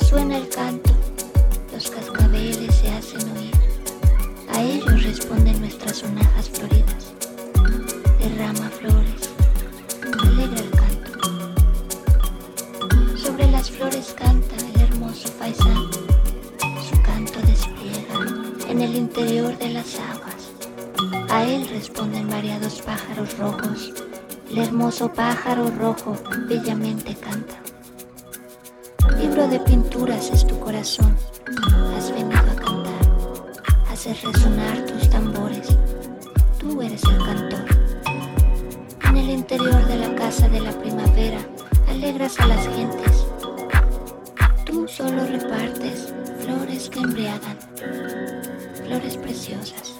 Resuena el canto, los cascabeles se hacen oír. A ellos responden nuestras sonajas floridas. Derrama flores, alegra el canto. Sobre las flores canta el hermoso paisano. Su canto despliega en el interior de las aguas. A él responden variados pájaros rojos. El hermoso pájaro rojo bellamente canta. De pinturas es tu corazón. Has venido a cantar. Haces resonar tus tambores. Tú eres el cantor. En el interior de la casa de la primavera alegras a las gentes. Tú solo repartes flores que embriagan, flores preciosas.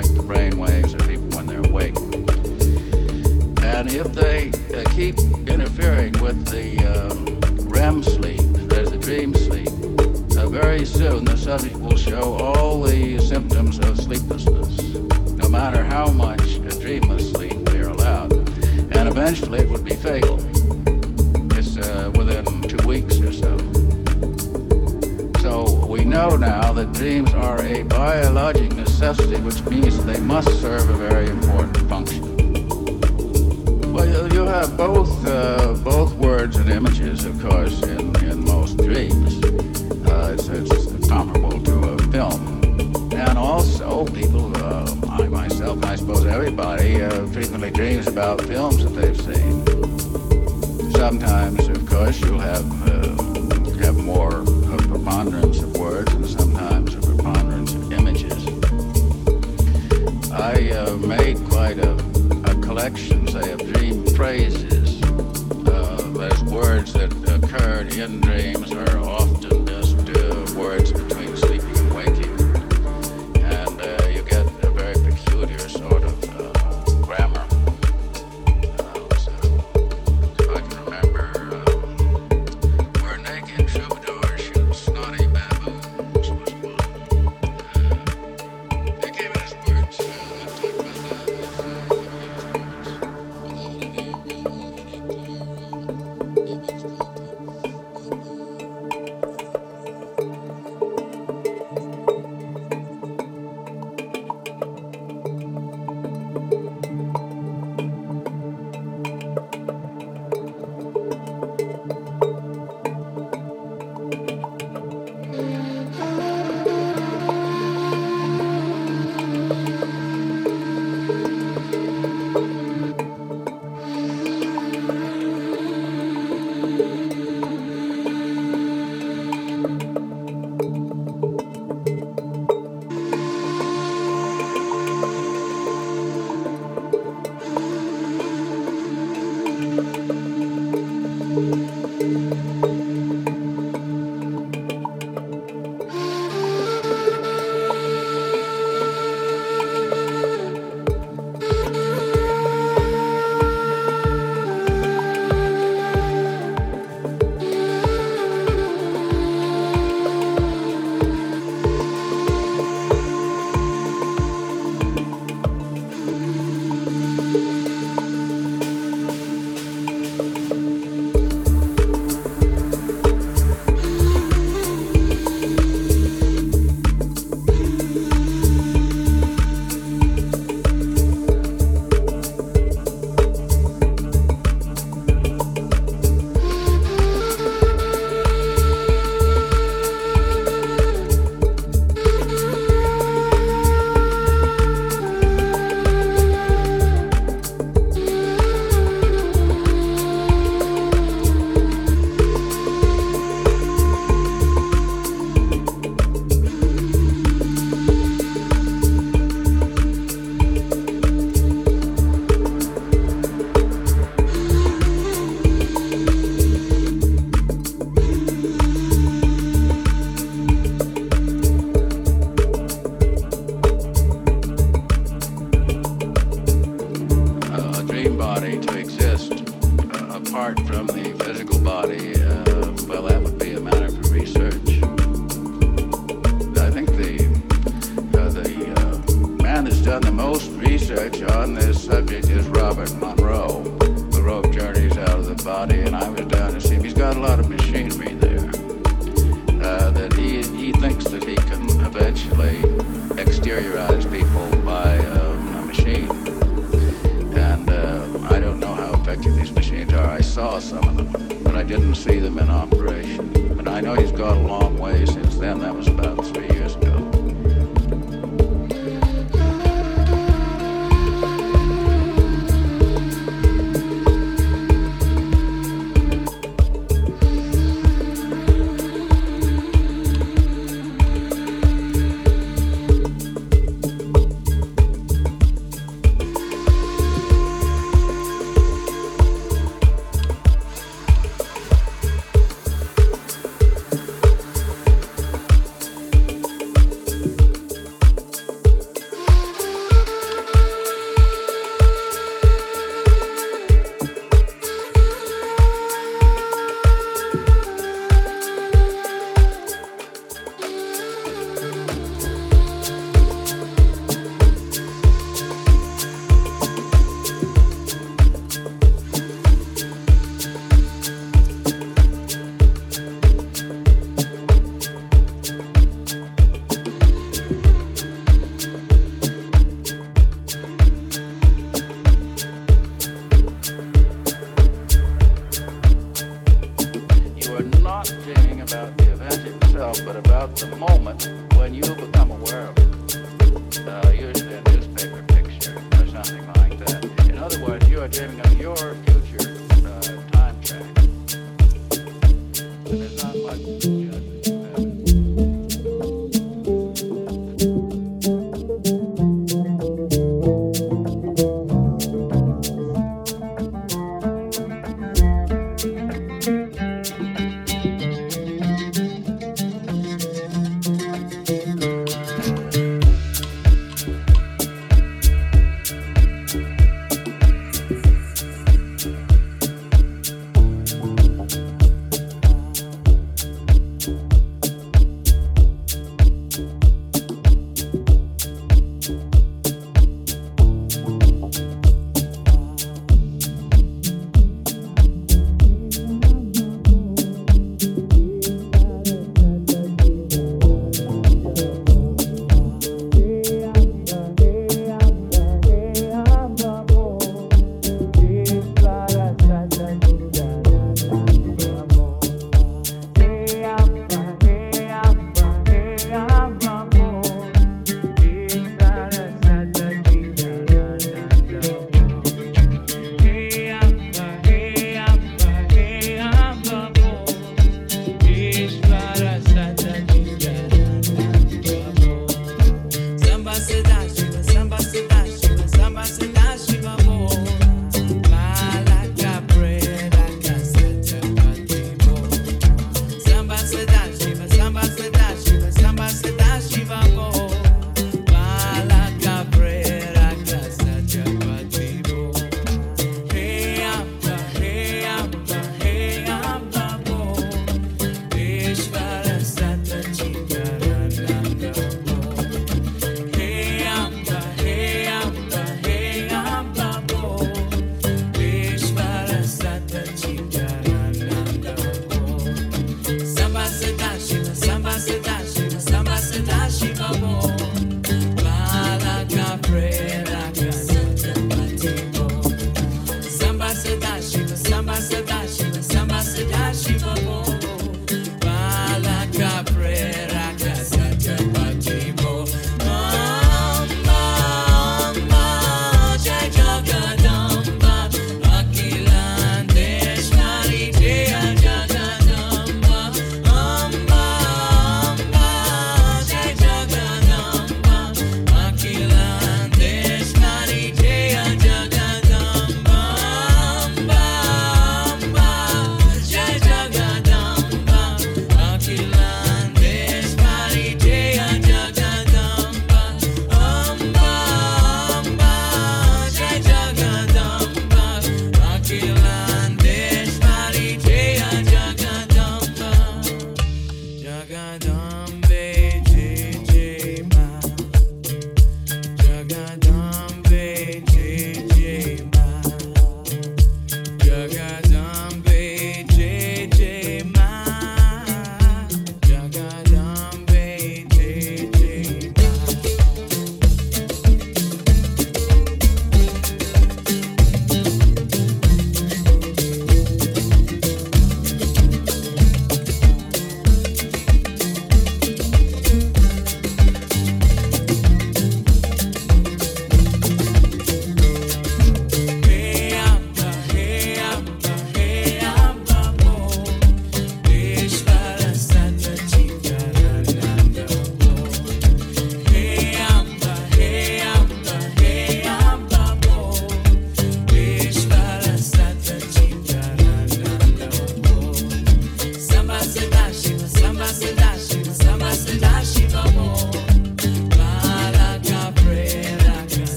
Like the brain waves of people when they're awake. And if they uh, keep interfering with the um, REM sleep, there's the dream sleep, uh, very soon the subject will show all the symptoms of sleeplessness, no matter how much dreamless sleep they're allowed. And eventually it would be fatal. Now that dreams are a biologic necessity, which means they must serve a very important function. Well, you have both uh, both words and images, of course, in, in most dreams. Uh, it's, it's, comparable to a film. And also, people, uh, I myself, and I suppose everybody, uh, frequently dreams about films that they've seen. Sometimes, of course, you'll have uh, have more preponderance of words, and sometimes a preponderance of images. I uh, made quite a, a collection, say, of dream phrases. Uh, as words that occurred in dreams are often just uh, words between